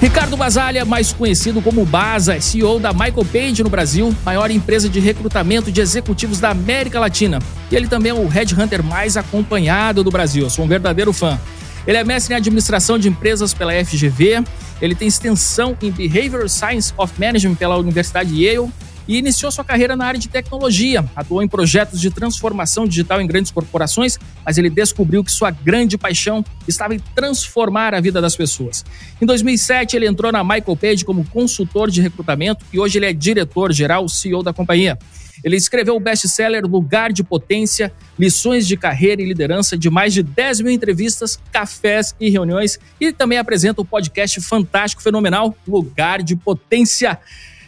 Ricardo Basalha, mais conhecido como Baza, CEO da Michael Page no Brasil, maior empresa de recrutamento de executivos da América Latina. E ele também é o headhunter mais acompanhado do Brasil. Eu sou um verdadeiro fã. Ele é mestre em administração de empresas pela FGV, ele tem extensão em Behavioral Science of Management pela Universidade Yale e iniciou sua carreira na área de tecnologia. Atuou em projetos de transformação digital em grandes corporações, mas ele descobriu que sua grande paixão estava em transformar a vida das pessoas. Em 2007, ele entrou na Michael Page como consultor de recrutamento e hoje ele é diretor-geral, CEO da companhia. Ele escreveu o best-seller Lugar de Potência, lições de carreira e liderança de mais de 10 mil entrevistas, cafés e reuniões e também apresenta o podcast fantástico, fenomenal, Lugar de Potência.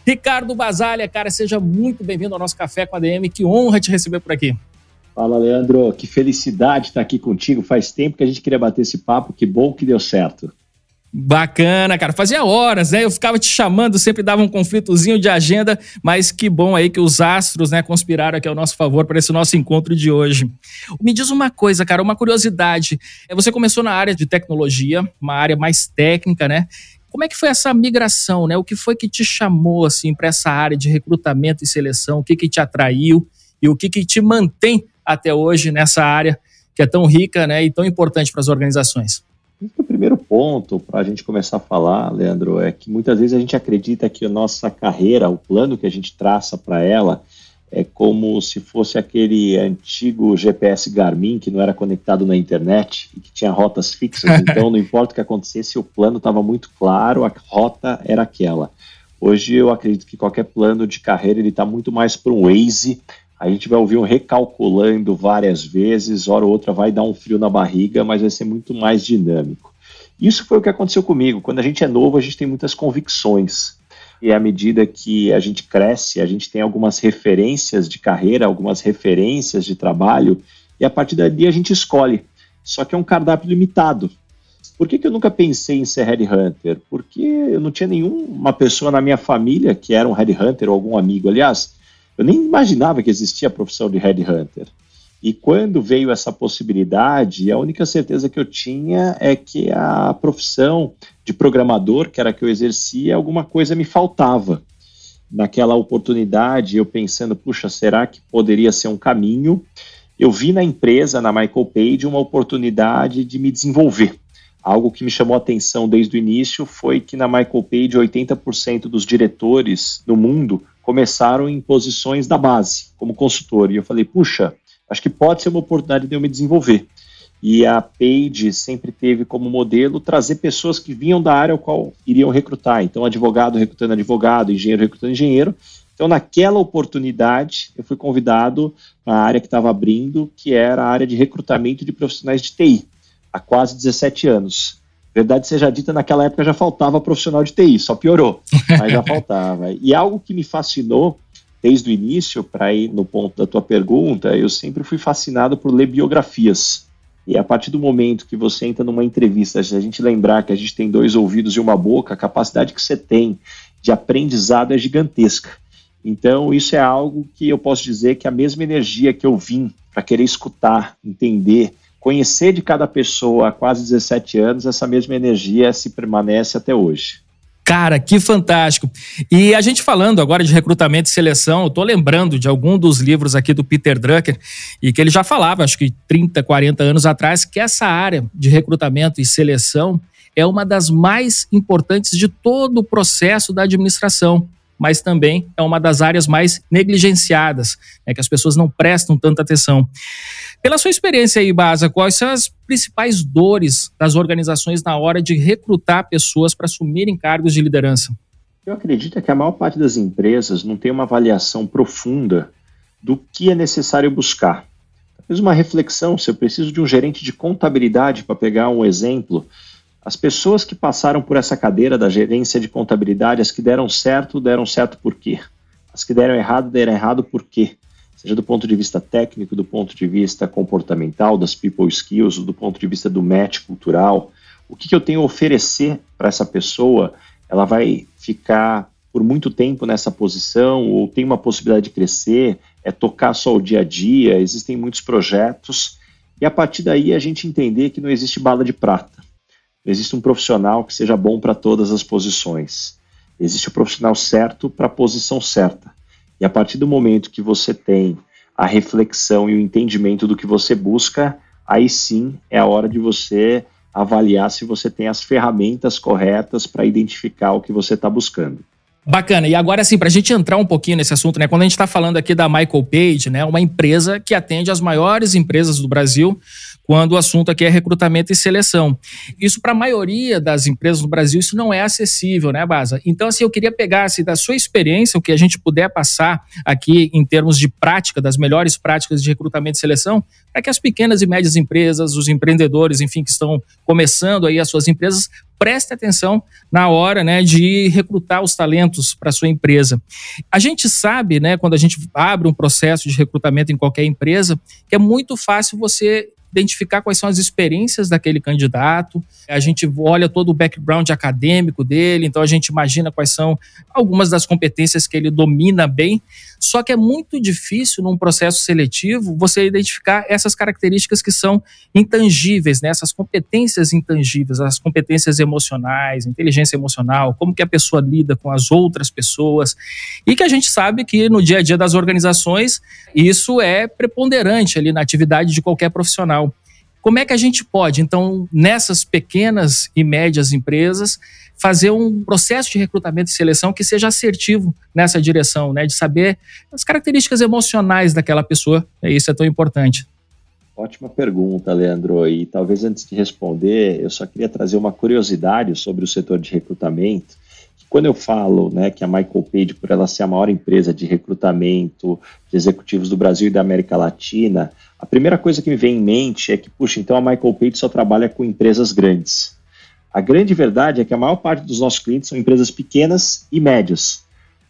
Ricardo Basalha, cara, seja muito bem-vindo ao nosso Café com a DM. Que honra te receber por aqui. Fala, Leandro. Que felicidade estar aqui contigo. Faz tempo que a gente queria bater esse papo. Que bom que deu certo. Bacana, cara. Fazia horas, né? Eu ficava te chamando, sempre dava um conflitozinho de agenda, mas que bom aí que os astros, né, conspiraram aqui ao nosso favor para esse nosso encontro de hoje. Me diz uma coisa, cara, uma curiosidade. É, você começou na área de tecnologia, uma área mais técnica, né? Como é que foi essa migração, né? O que foi que te chamou assim para essa área de recrutamento e seleção? O que que te atraiu e o que que te mantém até hoje nessa área que é tão rica, né, e tão importante para as organizações? O primeiro ponto para a gente começar a falar, Leandro, é que muitas vezes a gente acredita que a nossa carreira, o plano que a gente traça para ela, é como se fosse aquele antigo GPS Garmin que não era conectado na internet e que tinha rotas fixas. Então, não importa o que acontecesse, o plano estava muito claro, a rota era aquela. Hoje, eu acredito que qualquer plano de carreira ele está muito mais para um Waze. A gente vai ouvir um recalculando várias vezes, hora ou outra vai dar um frio na barriga, mas vai ser muito mais dinâmico. Isso foi o que aconteceu comigo. Quando a gente é novo, a gente tem muitas convicções e à medida que a gente cresce, a gente tem algumas referências de carreira, algumas referências de trabalho, e a partir dali a gente escolhe. Só que é um cardápio limitado. Por que, que eu nunca pensei em ser headhunter? Porque eu não tinha nenhuma pessoa na minha família que era um headhunter ou algum amigo. Aliás, eu nem imaginava que existia a profissão de headhunter. E quando veio essa possibilidade, a única certeza que eu tinha é que a profissão de programador, que era a que eu exercia, alguma coisa me faltava. Naquela oportunidade, eu pensando, puxa, será que poderia ser um caminho? Eu vi na empresa, na Michael Page, uma oportunidade de me desenvolver. Algo que me chamou a atenção desde o início foi que na Michael Page 80% dos diretores no mundo começaram em posições da base, como consultor. E eu falei, puxa, acho que pode ser uma oportunidade de eu me desenvolver. E a Page sempre teve como modelo trazer pessoas que vinham da área ao qual iriam recrutar. Então, advogado recrutando advogado, engenheiro recrutando engenheiro. Então, naquela oportunidade, eu fui convidado para a área que estava abrindo, que era a área de recrutamento de profissionais de TI, há quase 17 anos. Verdade seja dita, naquela época já faltava profissional de TI, só piorou, mas já faltava. E algo que me fascinou desde o início, para ir no ponto da tua pergunta, eu sempre fui fascinado por ler biografias. E a partir do momento que você entra numa entrevista, se a gente lembrar que a gente tem dois ouvidos e uma boca, a capacidade que você tem de aprendizado é gigantesca. Então, isso é algo que eu posso dizer que a mesma energia que eu vim para querer escutar, entender, conhecer de cada pessoa há quase 17 anos, essa mesma energia se permanece até hoje. Cara, que fantástico. E a gente falando agora de recrutamento e seleção, eu tô lembrando de algum dos livros aqui do Peter Drucker, e que ele já falava, acho que 30, 40 anos atrás, que essa área de recrutamento e seleção é uma das mais importantes de todo o processo da administração mas também é uma das áreas mais negligenciadas, né, que as pessoas não prestam tanta atenção. Pela sua experiência aí, Baza, quais são as principais dores das organizações na hora de recrutar pessoas para assumirem cargos de liderança? Eu acredito que a maior parte das empresas não tem uma avaliação profunda do que é necessário buscar. Talvez uma reflexão, se eu preciso de um gerente de contabilidade, para pegar um exemplo, As pessoas que passaram por essa cadeira da gerência de contabilidade, as que deram certo, deram certo por quê? As que deram errado, deram errado por quê? Seja do ponto de vista técnico, do ponto de vista comportamental, das people skills, do ponto de vista do match cultural. O que, que eu tenho a oferecer para essa pessoa? Ela vai ficar por muito tempo nessa posição ou tem uma possibilidade de crescer? É tocar só o dia a dia? Existem muitos projetos. E a partir daí a gente entender que não existe bala de prata. Existe um profissional que seja bom para todas as posições. Existe o profissional certo para a posição certa. E a partir do momento que você tem a reflexão e o entendimento do que você busca, aí sim é a hora de você avaliar se você tem as ferramentas corretas para identificar o que você está buscando. Bacana. E agora, assim, para a gente entrar um pouquinho nesse assunto, né? Quando a gente está falando aqui da Michael Page, né? Uma empresa que atende as maiores empresas do Brasil, quando o assunto aqui é recrutamento e seleção. Isso para a maioria das empresas no Brasil isso não é acessível, né, Baza? Então assim, eu queria pegar assim, da sua experiência o que a gente puder passar aqui em termos de prática, das melhores práticas de recrutamento e seleção, para que as pequenas e médias empresas, os empreendedores, enfim, que estão começando aí as suas empresas, prestem atenção na hora, né, de recrutar os talentos para sua empresa. A gente sabe, né, quando a gente abre um processo de recrutamento em qualquer empresa, que é muito fácil você identificar quais são as experiências daquele candidato. A gente olha todo o background acadêmico dele, então a gente imagina quais são algumas das competências que ele domina bem. Só que é muito difícil num processo seletivo você identificar essas características que são intangíveis, né? essas competências intangíveis, as competências emocionais, inteligência emocional, como que a pessoa lida com as outras pessoas. E que a gente sabe que no dia a dia das organizações isso é preponderante ali na atividade de qualquer profissional. Como é que a gente pode, então, nessas pequenas e médias empresas, fazer um processo de recrutamento e seleção que seja assertivo nessa direção, né? De saber as características emocionais daquela pessoa. É isso é tão importante. Ótima pergunta, Leandro. E talvez antes de responder, eu só queria trazer uma curiosidade sobre o setor de recrutamento. Quando eu falo né, que a Michael Page, por ela ser a maior empresa de recrutamento de executivos do Brasil e da América Latina, a primeira coisa que me vem em mente é que, puxa, então a Michael Page só trabalha com empresas grandes. A grande verdade é que a maior parte dos nossos clientes são empresas pequenas e médias.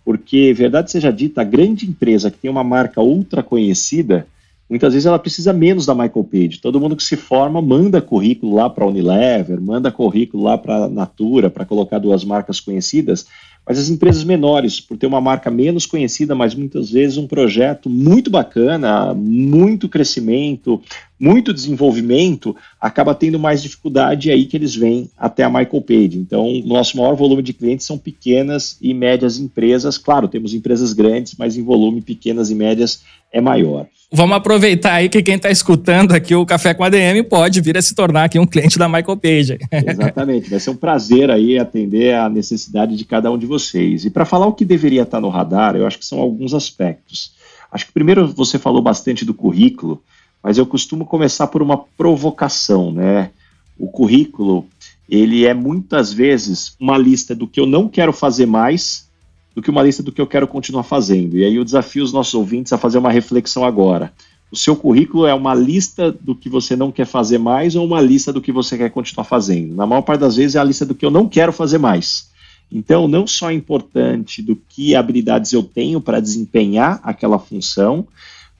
Porque, verdade seja dita, a grande empresa que tem uma marca ultra conhecida, muitas vezes ela precisa menos da Michael Page. Todo mundo que se forma manda currículo lá para a Unilever, manda currículo lá para a Natura, para colocar duas marcas conhecidas, mas as empresas menores, por ter uma marca menos conhecida, mas muitas vezes um projeto muito bacana, muito crescimento, muito desenvolvimento, acaba tendo mais dificuldade aí que eles vêm até a Michael Page. Então, o nosso maior volume de clientes são pequenas e médias empresas. Claro, temos empresas grandes, mas em volume pequenas e médias é maior. Vamos aproveitar aí que quem está escutando aqui o Café com ADM pode vir a se tornar aqui um cliente da Michael Page. Exatamente, vai ser um prazer aí atender a necessidade de cada um de vocês. E para falar o que deveria estar no radar, eu acho que são alguns aspectos. Acho que primeiro você falou bastante do currículo, mas eu costumo começar por uma provocação, né? O currículo, ele é muitas vezes uma lista do que eu não quero fazer mais do que uma lista do que eu quero continuar fazendo. E aí eu desafio os nossos ouvintes a fazer uma reflexão agora. O seu currículo é uma lista do que você não quer fazer mais ou uma lista do que você quer continuar fazendo? Na maior parte das vezes é a lista do que eu não quero fazer mais. Então, não só é importante do que habilidades eu tenho para desempenhar aquela função,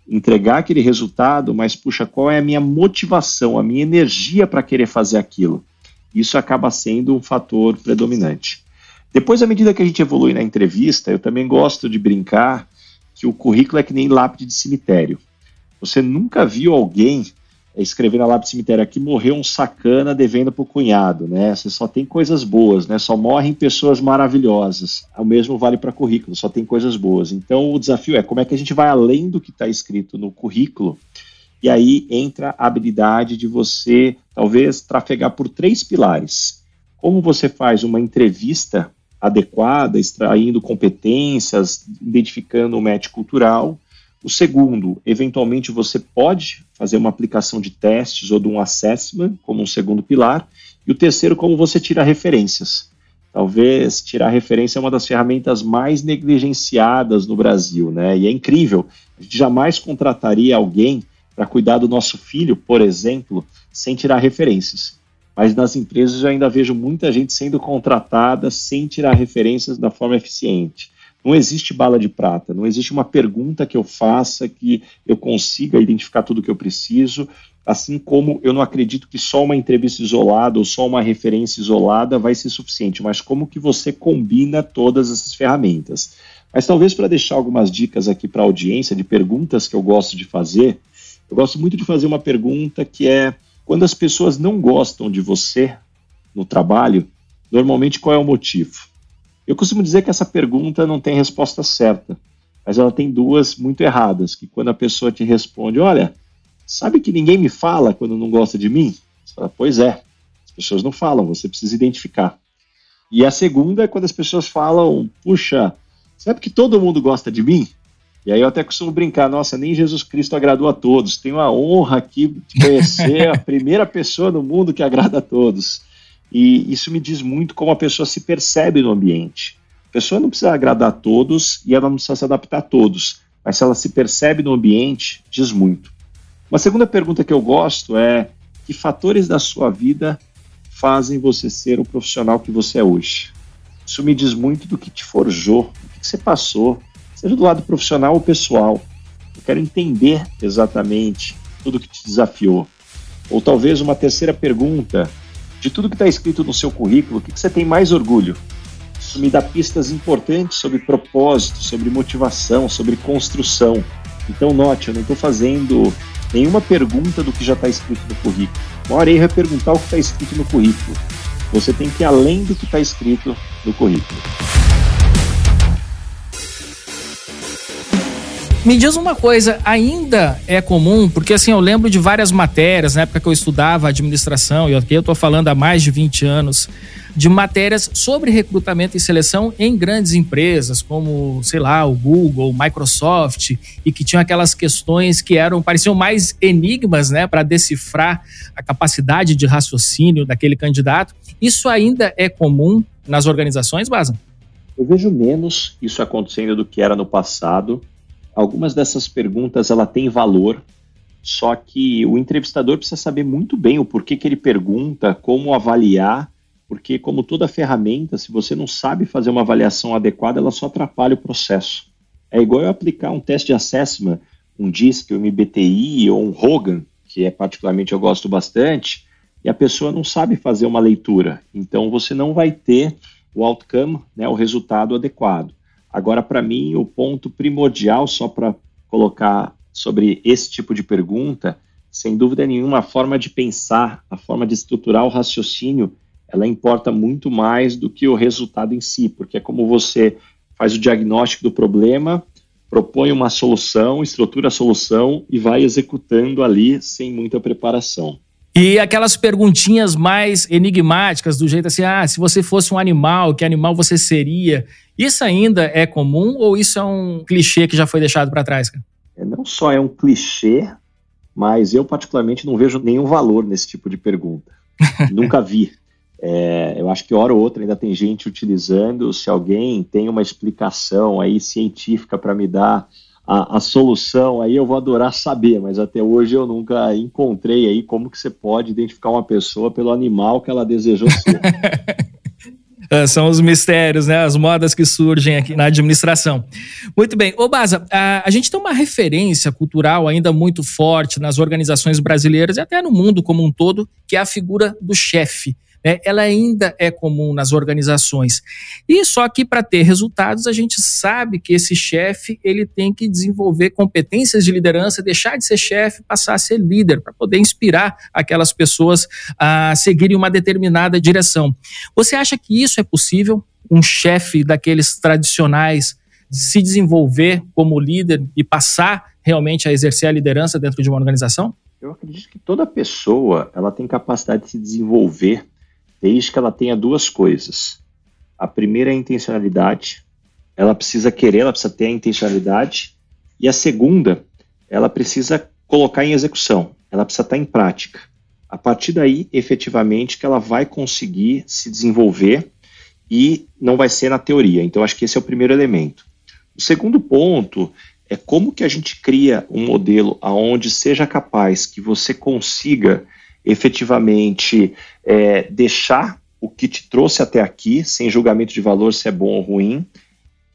entregar aquele resultado, mas puxa, qual é a minha motivação, a minha energia para querer fazer aquilo? Isso acaba sendo um fator predominante. Depois, à medida que a gente evolui na entrevista, eu também gosto de brincar que o currículo é que nem lápide de cemitério. Você nunca viu alguém escrever na lápide de cemitério aqui morreu um sacana devendo para o cunhado, né? Você só tem coisas boas, né? Só morrem pessoas maravilhosas. O mesmo vale para currículo, só tem coisas boas. Então o desafio é como é que a gente vai além do que está escrito no currículo e aí entra a habilidade de você talvez trafegar por três pilares. Como você faz uma entrevista adequada, extraindo competências, identificando o match cultural. O segundo, eventualmente você pode fazer uma aplicação de testes ou de um assessment como um segundo pilar. E o terceiro, como você tira referências. Talvez tirar referência é uma das ferramentas mais negligenciadas no Brasil, né? E é incrível. A gente jamais contrataria alguém para cuidar do nosso filho, por exemplo, sem tirar referências. mas nas empresas eu ainda vejo muita gente sendo contratada sem tirar referências da forma eficiente. Não existe bala de prata, não existe uma pergunta que eu faça que eu consiga identificar tudo que eu preciso, assim como eu não acredito que só uma entrevista isolada ou só uma referência isolada vai ser suficiente, mas como que você combina todas essas ferramentas. Mas talvez para deixar algumas dicas aqui para a audiência de perguntas que eu gosto de fazer, eu gosto muito de fazer uma pergunta que é quando as pessoas não gostam de você no trabalho, normalmente qual é o motivo? Eu costumo dizer que essa pergunta não tem resposta certa, mas ela tem duas muito erradas, que quando a pessoa te responde, olha, sabe que ninguém me fala quando não gosta de mim? Você fala, pois é, as pessoas não falam, você precisa identificar. E a segunda é quando as pessoas falam, puxa, sabe que todo mundo gosta de mim? E aí eu até costumo brincar, nossa, nem Jesus Cristo agradou a todos. Tenho a honra aqui de conhecer a primeira pessoa no mundo que agrada a todos. E isso me diz muito como a pessoa se percebe no ambiente. A pessoa não precisa agradar a todos e ela não precisa se adaptar a todos, mas se ela se percebe no ambiente, diz muito. Uma segunda pergunta que eu gosto é: que fatores da sua vida fazem você ser o profissional que você é hoje? Isso me diz muito do que te forjou, do que você passou, seja do lado profissional ou pessoal. Eu quero entender exatamente tudo que te desafiou. Ou talvez uma terceira pergunta: de tudo que está escrito no seu currículo, o que, que você tem mais orgulho? Isso me dá pistas importantes sobre propósito, sobre motivação, sobre construção. Então, note, eu não estou fazendo nenhuma pergunta do que já está escrito no currículo. Uma hora erro é perguntar o que está escrito no currículo. Você tem que ir além do que está escrito no currículo. Me diz uma coisa, ainda é comum, porque assim, eu lembro de várias matérias, na época que eu estudava administração, e aqui eu estou falando há mais de 20 anos, de matérias sobre recrutamento e seleção em grandes empresas, como, sei lá, o Google, Microsoft, e que tinham aquelas questões que eram, pareciam mais enigmas, né, para decifrar a capacidade de raciocínio daquele candidato. Isso ainda é comum nas organizações, Baza? Eu vejo menos isso acontecendo do que era no passado algumas dessas perguntas ela tem valor, só que o entrevistador precisa saber muito bem o porquê que ele pergunta, como avaliar, porque como toda ferramenta, se você não sabe fazer uma avaliação adequada, ela só atrapalha o processo. É igual eu aplicar um teste de assessment, um DISC, um MBTI ou um Hogan, que é particularmente eu gosto bastante, e a pessoa não sabe fazer uma leitura. Então você não vai ter o outcome, né, o resultado adequado. Agora, para mim, o ponto primordial, só para colocar sobre esse tipo de pergunta, sem dúvida nenhuma, a forma de pensar, a forma de estruturar o raciocínio, ela importa muito mais do que o resultado em si, porque é como você faz o diagnóstico do problema, propõe uma solução, estrutura a solução e vai executando ali sem muita preparação. E aquelas perguntinhas mais enigmáticas, do jeito assim, ah, se você fosse um animal, que animal você seria? Isso ainda é comum ou isso é um clichê que já foi deixado para trás? Cara? É, não só é um clichê, mas eu particularmente não vejo nenhum valor nesse tipo de pergunta. Nunca vi. É, eu acho que hora ou outra ainda tem gente utilizando. Se alguém tem uma explicação aí científica para me dar a, a, solução, aí eu vou adorar saber, mas até hoje eu nunca encontrei aí como que você pode identificar uma pessoa pelo animal que ela desejou ser. Uh, são os mistérios, né? As modas que surgem aqui na administração. Muito bem. Ô, Baza, a, a gente tem uma referência cultural ainda muito forte nas organizações brasileiras e até no mundo como um todo, que é a figura do chefe né, ela ainda é comum nas organizações. E só que para ter resultados, a gente sabe que esse chefe ele tem que desenvolver competências de liderança, deixar de ser chefe, passar a ser líder, para poder inspirar aquelas pessoas a seguirem uma determinada direção. Você acha que isso é possível? Um chefe daqueles tradicionais se desenvolver como líder e passar realmente a exercer a liderança dentro de uma organização? Eu acredito que toda pessoa ela tem capacidade de se desenvolver desde que ela tenha duas coisas. A primeira é a intencionalidade, ela precisa querer, ela precisa ter a intencionalidade, e a segunda, ela precisa colocar em execução, ela precisa estar em prática. A partir daí, efetivamente, que ela vai conseguir se desenvolver e não vai ser na teoria. Então, acho que esse é o primeiro elemento. O segundo ponto é como que a gente cria um modelo aonde seja capaz que você consiga efetivamente é, deixar o que te trouxe até aqui, sem julgamento de valor se é bom ou ruim,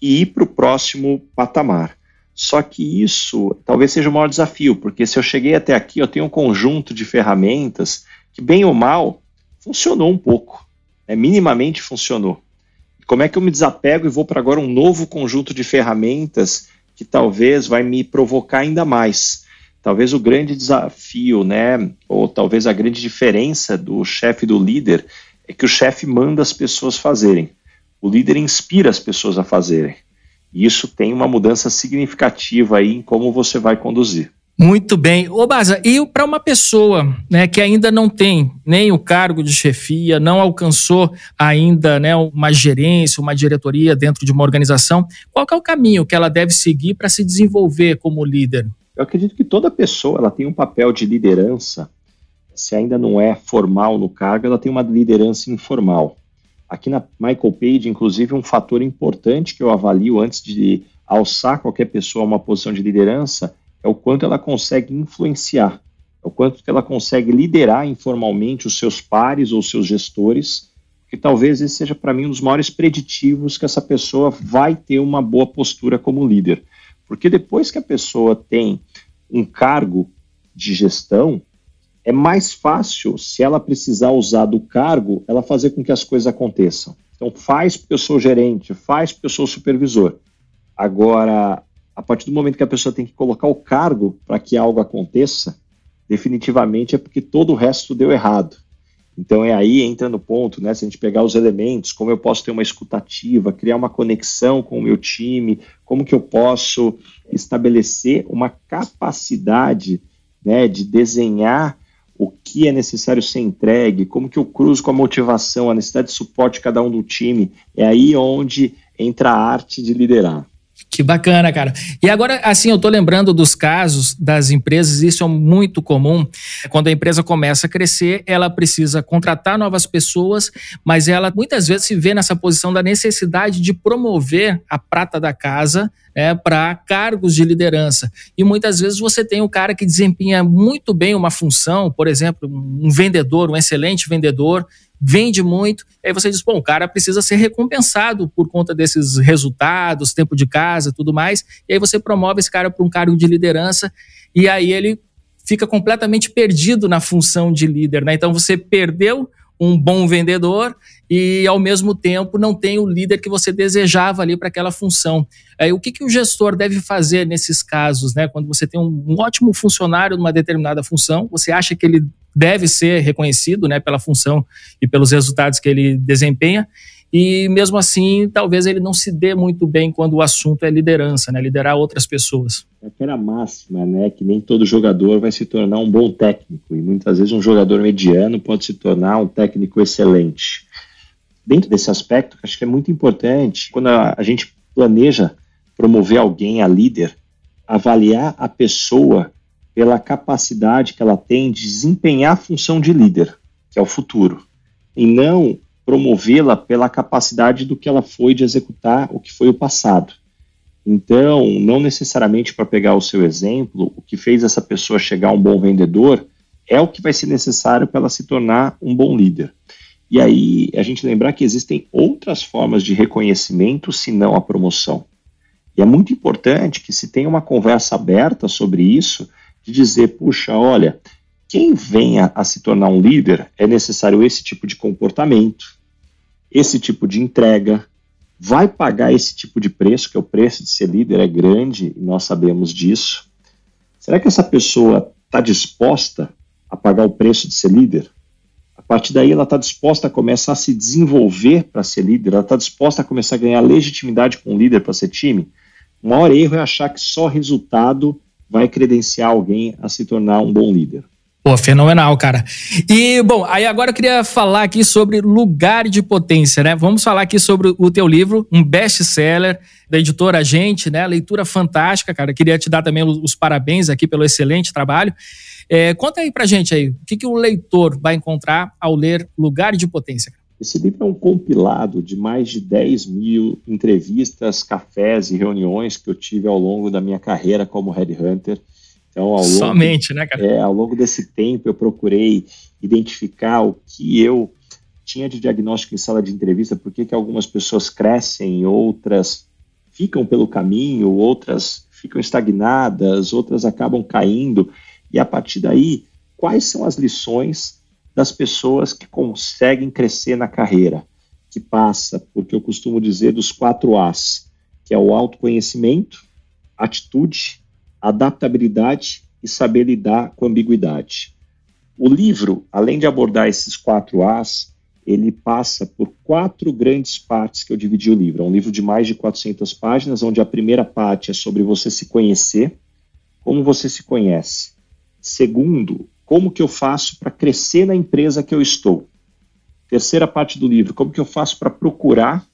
e ir para o próximo patamar. Só que isso talvez seja o maior desafio, porque se eu cheguei até aqui, eu tenho um conjunto de ferramentas que, bem ou mal, funcionou um pouco, né? minimamente funcionou. Como é que eu me desapego e vou para agora um novo conjunto de ferramentas que talvez vai me provocar ainda mais? Talvez o grande desafio, né, ou talvez a grande diferença do chefe do líder é que o chefe manda as pessoas fazerem. O líder inspira as pessoas a fazerem. E isso tem uma mudança significativa aí em como você vai conduzir. Muito bem. Ô Baza, e para uma pessoa né, que ainda não tem nem o cargo de chefia, não alcançou ainda né, uma gerência, uma diretoria dentro de uma organização, qual é o caminho que ela deve seguir para se desenvolver como líder? Eu acredito que toda pessoa ela tem um papel de liderança, se ainda não é formal no cargo, ela tem uma liderança informal. Aqui na Michael Page, inclusive, um fator importante que eu avalio antes de alçar qualquer pessoa a uma posição de liderança é o quanto ela consegue influenciar, é o quanto ela consegue liderar informalmente os seus pares ou seus gestores, que talvez esse seja para mim um dos maiores preditivos que essa pessoa vai ter uma boa postura como líder. Porque depois que a pessoa tem um cargo de gestão, é mais fácil, se ela precisar usar do cargo, ela fazer com que as coisas aconteçam. Então, faz porque eu sou gerente, faz porque eu sou supervisor. Agora, a partir do momento que a pessoa tem que colocar o cargo para que algo aconteça, definitivamente é porque todo o resto deu errado. Então é aí entra no ponto, né? Se a gente pegar os elementos, como eu posso ter uma escutativa, criar uma conexão com o meu time, como que eu posso estabelecer uma capacidade, né, de desenhar o que é necessário ser entregue, como que eu cruzo com a motivação, a necessidade de suporte de cada um do time. É aí onde entra a arte de liderar. Que bacana, cara. E agora, assim, eu tô lembrando dos casos das empresas, isso é muito comum. Quando a empresa começa a crescer, ela precisa contratar novas pessoas, mas ela muitas vezes se vê nessa posição da necessidade de promover a prata da casa é, para cargos de liderança. E muitas vezes você tem um cara que desempenha muito bem uma função, por exemplo, um vendedor, um excelente vendedor, vende muito, aí você diz, bom, o cara precisa ser recompensado por conta desses resultados, tempo de casa, tudo mais, e aí você promove esse cara para um cargo de liderança, e aí ele fica completamente perdido na função de líder, né? Então você perdeu um bom vendedor e, ao mesmo tempo, não tem o líder que você desejava ali para aquela função. É, o que, que o gestor deve fazer nesses casos? Né? Quando você tem um, um ótimo funcionário numa determinada função, você acha que ele deve ser reconhecido né, pela função e pelos resultados que ele desempenha, e mesmo assim, talvez ele não se dê muito bem quando o assunto é liderança, né? Liderar outras pessoas. É aquela máxima, né? Que nem todo jogador vai se tornar um bom técnico. E muitas vezes um jogador mediano pode se tornar um técnico excelente. Dentro desse aspecto, acho que é muito importante, quando a, a gente planeja promover alguém a líder, avaliar a pessoa pela capacidade que ela tem de desempenhar a função de líder, que é o futuro, e não promovê-la pela capacidade do que ela foi de executar o que foi o passado. Então, não necessariamente para pegar o seu exemplo, o que fez essa pessoa chegar a um bom vendedor é o que vai ser necessário para ela se tornar um bom líder. E aí, a gente lembrar que existem outras formas de reconhecimento senão a promoção. E é muito importante que se tenha uma conversa aberta sobre isso, de dizer, puxa, olha, quem venha a se tornar um líder é necessário esse tipo de comportamento, esse tipo de entrega, vai pagar esse tipo de preço, que é o preço de ser líder é grande e nós sabemos disso. Será que essa pessoa está disposta a pagar o preço de ser líder? A partir daí, ela está disposta a começar a se desenvolver para ser líder, ela está disposta a começar a ganhar legitimidade com o líder para ser time? O maior erro é achar que só resultado vai credenciar alguém a se tornar um bom líder. Pô, fenomenal, cara. E, bom, aí agora eu queria falar aqui sobre lugar de potência, né? Vamos falar aqui sobre o teu livro, um best-seller da editora Gente, né? Leitura fantástica, cara. Queria te dar também os parabéns aqui pelo excelente trabalho. É, conta aí pra gente aí, o que, que o leitor vai encontrar ao ler Lugar de Potência? Esse livro é um compilado de mais de 10 mil entrevistas, cafés e reuniões que eu tive ao longo da minha carreira como headhunter Então, ao longo, Somente, né, cara? É, ao longo desse tempo, eu procurei identificar o que eu tinha de diagnóstico em sala de entrevista, por que algumas pessoas crescem, outras ficam pelo caminho, outras ficam estagnadas, outras acabam caindo. E a partir daí, quais são as lições das pessoas que conseguem crescer na carreira? Que passa, porque eu costumo dizer, dos quatro As, que é o autoconhecimento, atitude, adaptabilidade e saber lidar com ambiguidade. O livro, além de abordar esses quatro As, ele passa por quatro grandes partes que eu dividi o livro. É um livro de mais de 400 páginas, onde a primeira parte é sobre você se conhecer, como você se conhece. Segundo, como que eu faço para crescer na empresa que eu estou. Terceira parte do livro, como que eu faço para procurar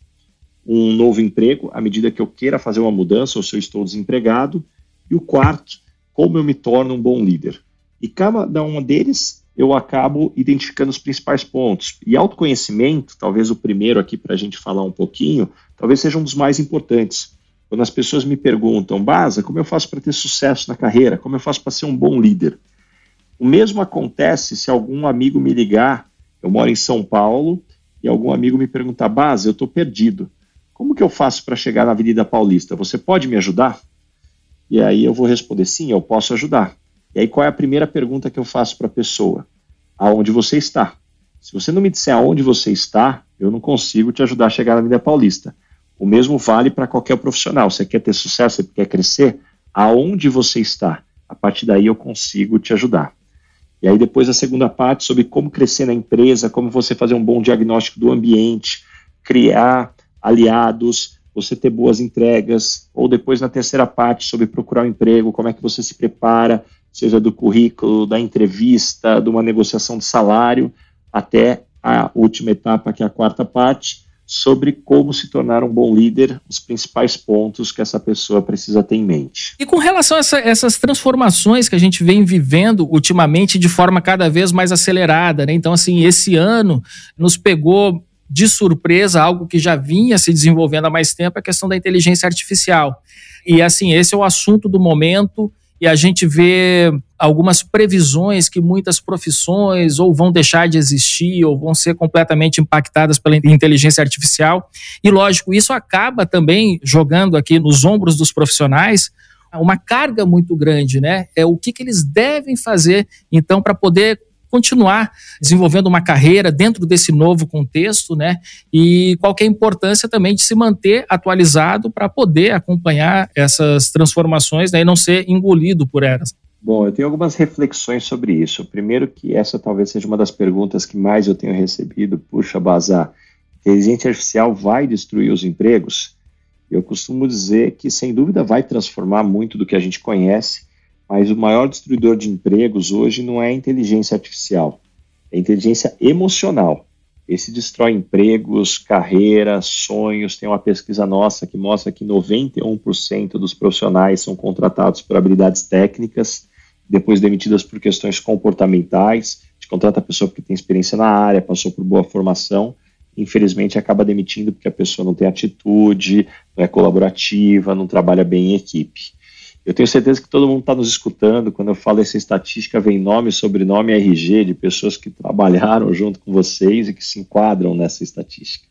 um novo emprego à medida que eu queira fazer uma mudança ou se eu estou desempregado. E o quarto, como eu me torno um bom líder. E cada um deles eu acabo identificando os principais pontos. E autoconhecimento, talvez o primeiro aqui para a gente falar um pouquinho, talvez seja um dos mais importantes. Quando as pessoas me perguntam, Baza, como eu faço para ter sucesso na carreira? Como eu faço para ser um bom líder? O mesmo acontece se algum amigo me ligar, eu moro em São Paulo, e algum amigo me perguntar, Baza, eu estou perdido. Como que eu faço para chegar na Avenida Paulista? Você pode me ajudar? E aí eu vou responder, sim, eu posso ajudar. E aí qual é a primeira pergunta que eu faço para a pessoa? Aonde você está? Se você não me disser aonde você está, eu não consigo te ajudar a chegar na Avenida Paulista. O mesmo vale para qualquer profissional. Você quer ter sucesso, você quer crescer? Aonde você está? A partir daí eu consigo te ajudar. E aí depois a segunda parte sobre como crescer na empresa, como você fazer um bom diagnóstico do ambiente, criar aliados, você ter boas entregas, ou depois na terceira parte sobre procurar um emprego, como é que você se prepara, seja do currículo, da entrevista, de uma negociação de salário, até a última etapa, que é a quarta parte, sobre como se tornar um bom líder, os principais pontos que essa pessoa precisa ter em mente. E com relação a essa, essas transformações que a gente vem vivendo ultimamente de forma cada vez mais acelerada, né? Então, assim, esse ano nos pegou de surpresa algo que já vinha se desenvolvendo há mais tempo, a questão da inteligência artificial. E assim, esse é o assunto do momento e a gente vê algumas previsões que muitas profissões ou vão deixar de existir ou vão ser completamente impactadas pela inteligência artificial. E lógico, isso acaba também jogando aqui nos ombros dos profissionais uma carga muito grande, né? É o que, que eles devem fazer então para poder continuar desenvolvendo uma carreira dentro desse novo contexto, né? E qual é a importância também de se manter atualizado para poder acompanhar essas transformações né, e não ser engolido por elas. Bom, eu tenho algumas reflexões sobre isso. Primeiro que essa talvez seja uma das perguntas que mais eu tenho recebido. Puxa, Bazar, inteligência artificial vai destruir os empregos? Eu costumo dizer que, sem dúvida, vai transformar muito do que a gente conhece, mas o maior destruidor de empregos hoje não é a inteligência artificial, é a inteligência emocional. Esse destrói empregos, carreiras, sonhos. Tem uma pesquisa nossa que mostra que 91% dos profissionais são contratados por habilidades técnicas, depois demitidas por questões comportamentais. A gente contrata a pessoa porque tem experiência na área, passou por boa formação. Infelizmente, acaba demitindo porque a pessoa não tem atitude, não é colaborativa, não trabalha bem em equipe. Eu tenho certeza que todo mundo está nos escutando. Quando eu falo essa estatística, vem nome, sobrenome, RG de pessoas que trabalharam junto com vocês e que se enquadram nessa estatística.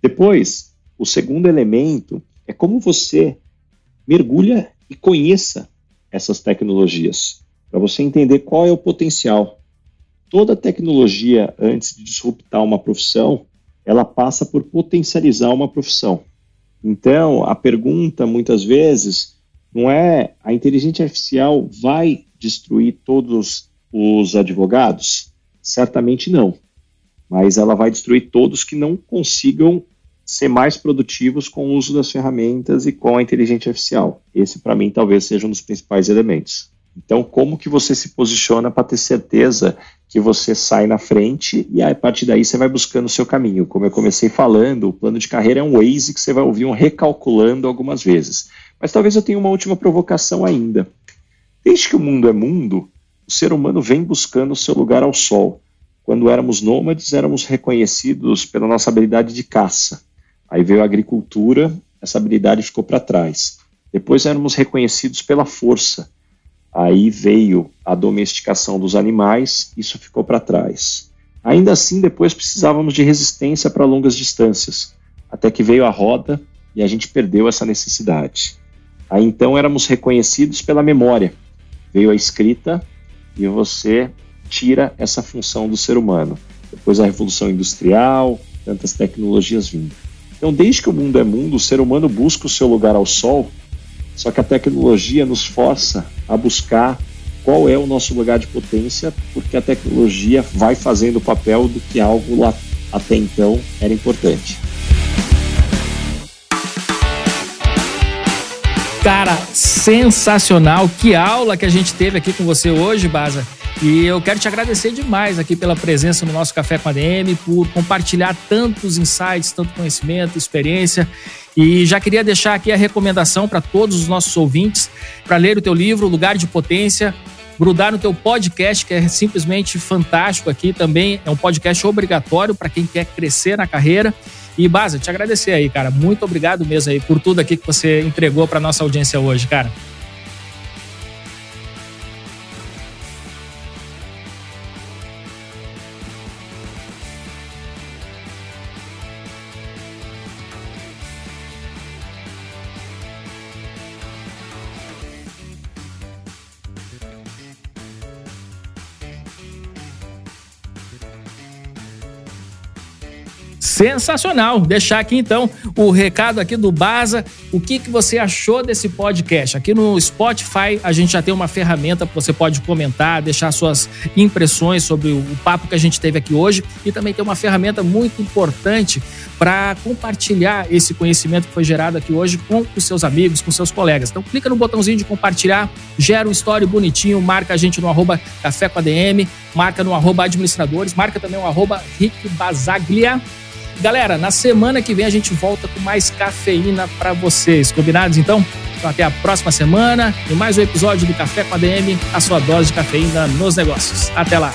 Depois, o segundo elemento é como você mergulha e conheça essas tecnologias, para você entender qual é o potencial. Toda tecnologia, antes de disruptar uma profissão, ela passa por potencializar uma profissão. Então, a pergunta, muitas vezes, não é a inteligência artificial vai destruir todos os advogados? Certamente não. Mas ela vai destruir todos que não consigam ser mais produtivos com o uso das ferramentas e com a inteligência artificial. Esse, para mim, talvez seja um dos principais elementos. Então, como que você se posiciona para ter certeza que você sai na frente e a partir daí você vai buscando o seu caminho? Como eu comecei falando, o plano de carreira é um Waze que você vai ouvir um recalculando algumas vezes. Mas talvez eu tenha uma última provocação ainda. Desde que o mundo é mundo, o ser humano vem buscando o seu lugar ao sol. Quando éramos nômades, éramos reconhecidos pela nossa habilidade de caça. Aí veio a agricultura, essa habilidade ficou para trás. Depois éramos reconhecidos pela força. Aí veio a domesticação dos animais, isso ficou para trás. Ainda assim, depois precisávamos de resistência para longas distâncias, até que veio a roda e a gente perdeu essa necessidade. Aí então éramos reconhecidos pela memória. Veio a escrita e você tira essa função do ser humano. Depois a revolução industrial, tantas tecnologias vindo. Então, desde que o mundo é mundo, o ser humano busca o seu lugar ao sol só que a tecnologia nos força a buscar qual é o nosso lugar de potência, porque a tecnologia vai fazendo o papel do que algo lá até então era importante. Cara, sensacional! Que aula que a gente teve aqui com você hoje, Baza. E eu quero te agradecer demais aqui pela presença no nosso Café com a DM, por compartilhar tantos insights, tanto conhecimento, experiência. E já queria deixar aqui a recomendação para todos os nossos ouvintes para ler o teu livro, Lugar de Potência, grudar no teu podcast, que é simplesmente fantástico aqui também. É um podcast obrigatório para quem quer crescer na carreira. E, Baza, te agradecer aí, cara. Muito obrigado mesmo aí por tudo aqui que você entregou para nossa audiência hoje, cara. Sensacional. Deixar aqui então o recado aqui do Baza. O que, que você achou desse podcast? Aqui no Spotify a gente já tem uma ferramenta que você pode comentar, deixar suas impressões sobre o papo que a gente teve aqui hoje e também tem uma ferramenta muito importante para compartilhar esse conhecimento que foi gerado aqui hoje com os seus amigos, com seus colegas. Então clica no botãozinho de compartilhar, gera um story bonitinho, marca a gente no arroba café com ADM, marca no arroba administradores, marca também o arroba Rick Basaglia Galera, na semana que vem a gente volta com mais cafeína para vocês. Combinados então? Então até a próxima semana e mais um episódio do Café com a DM, a sua dose de cafeína nos negócios. Até lá.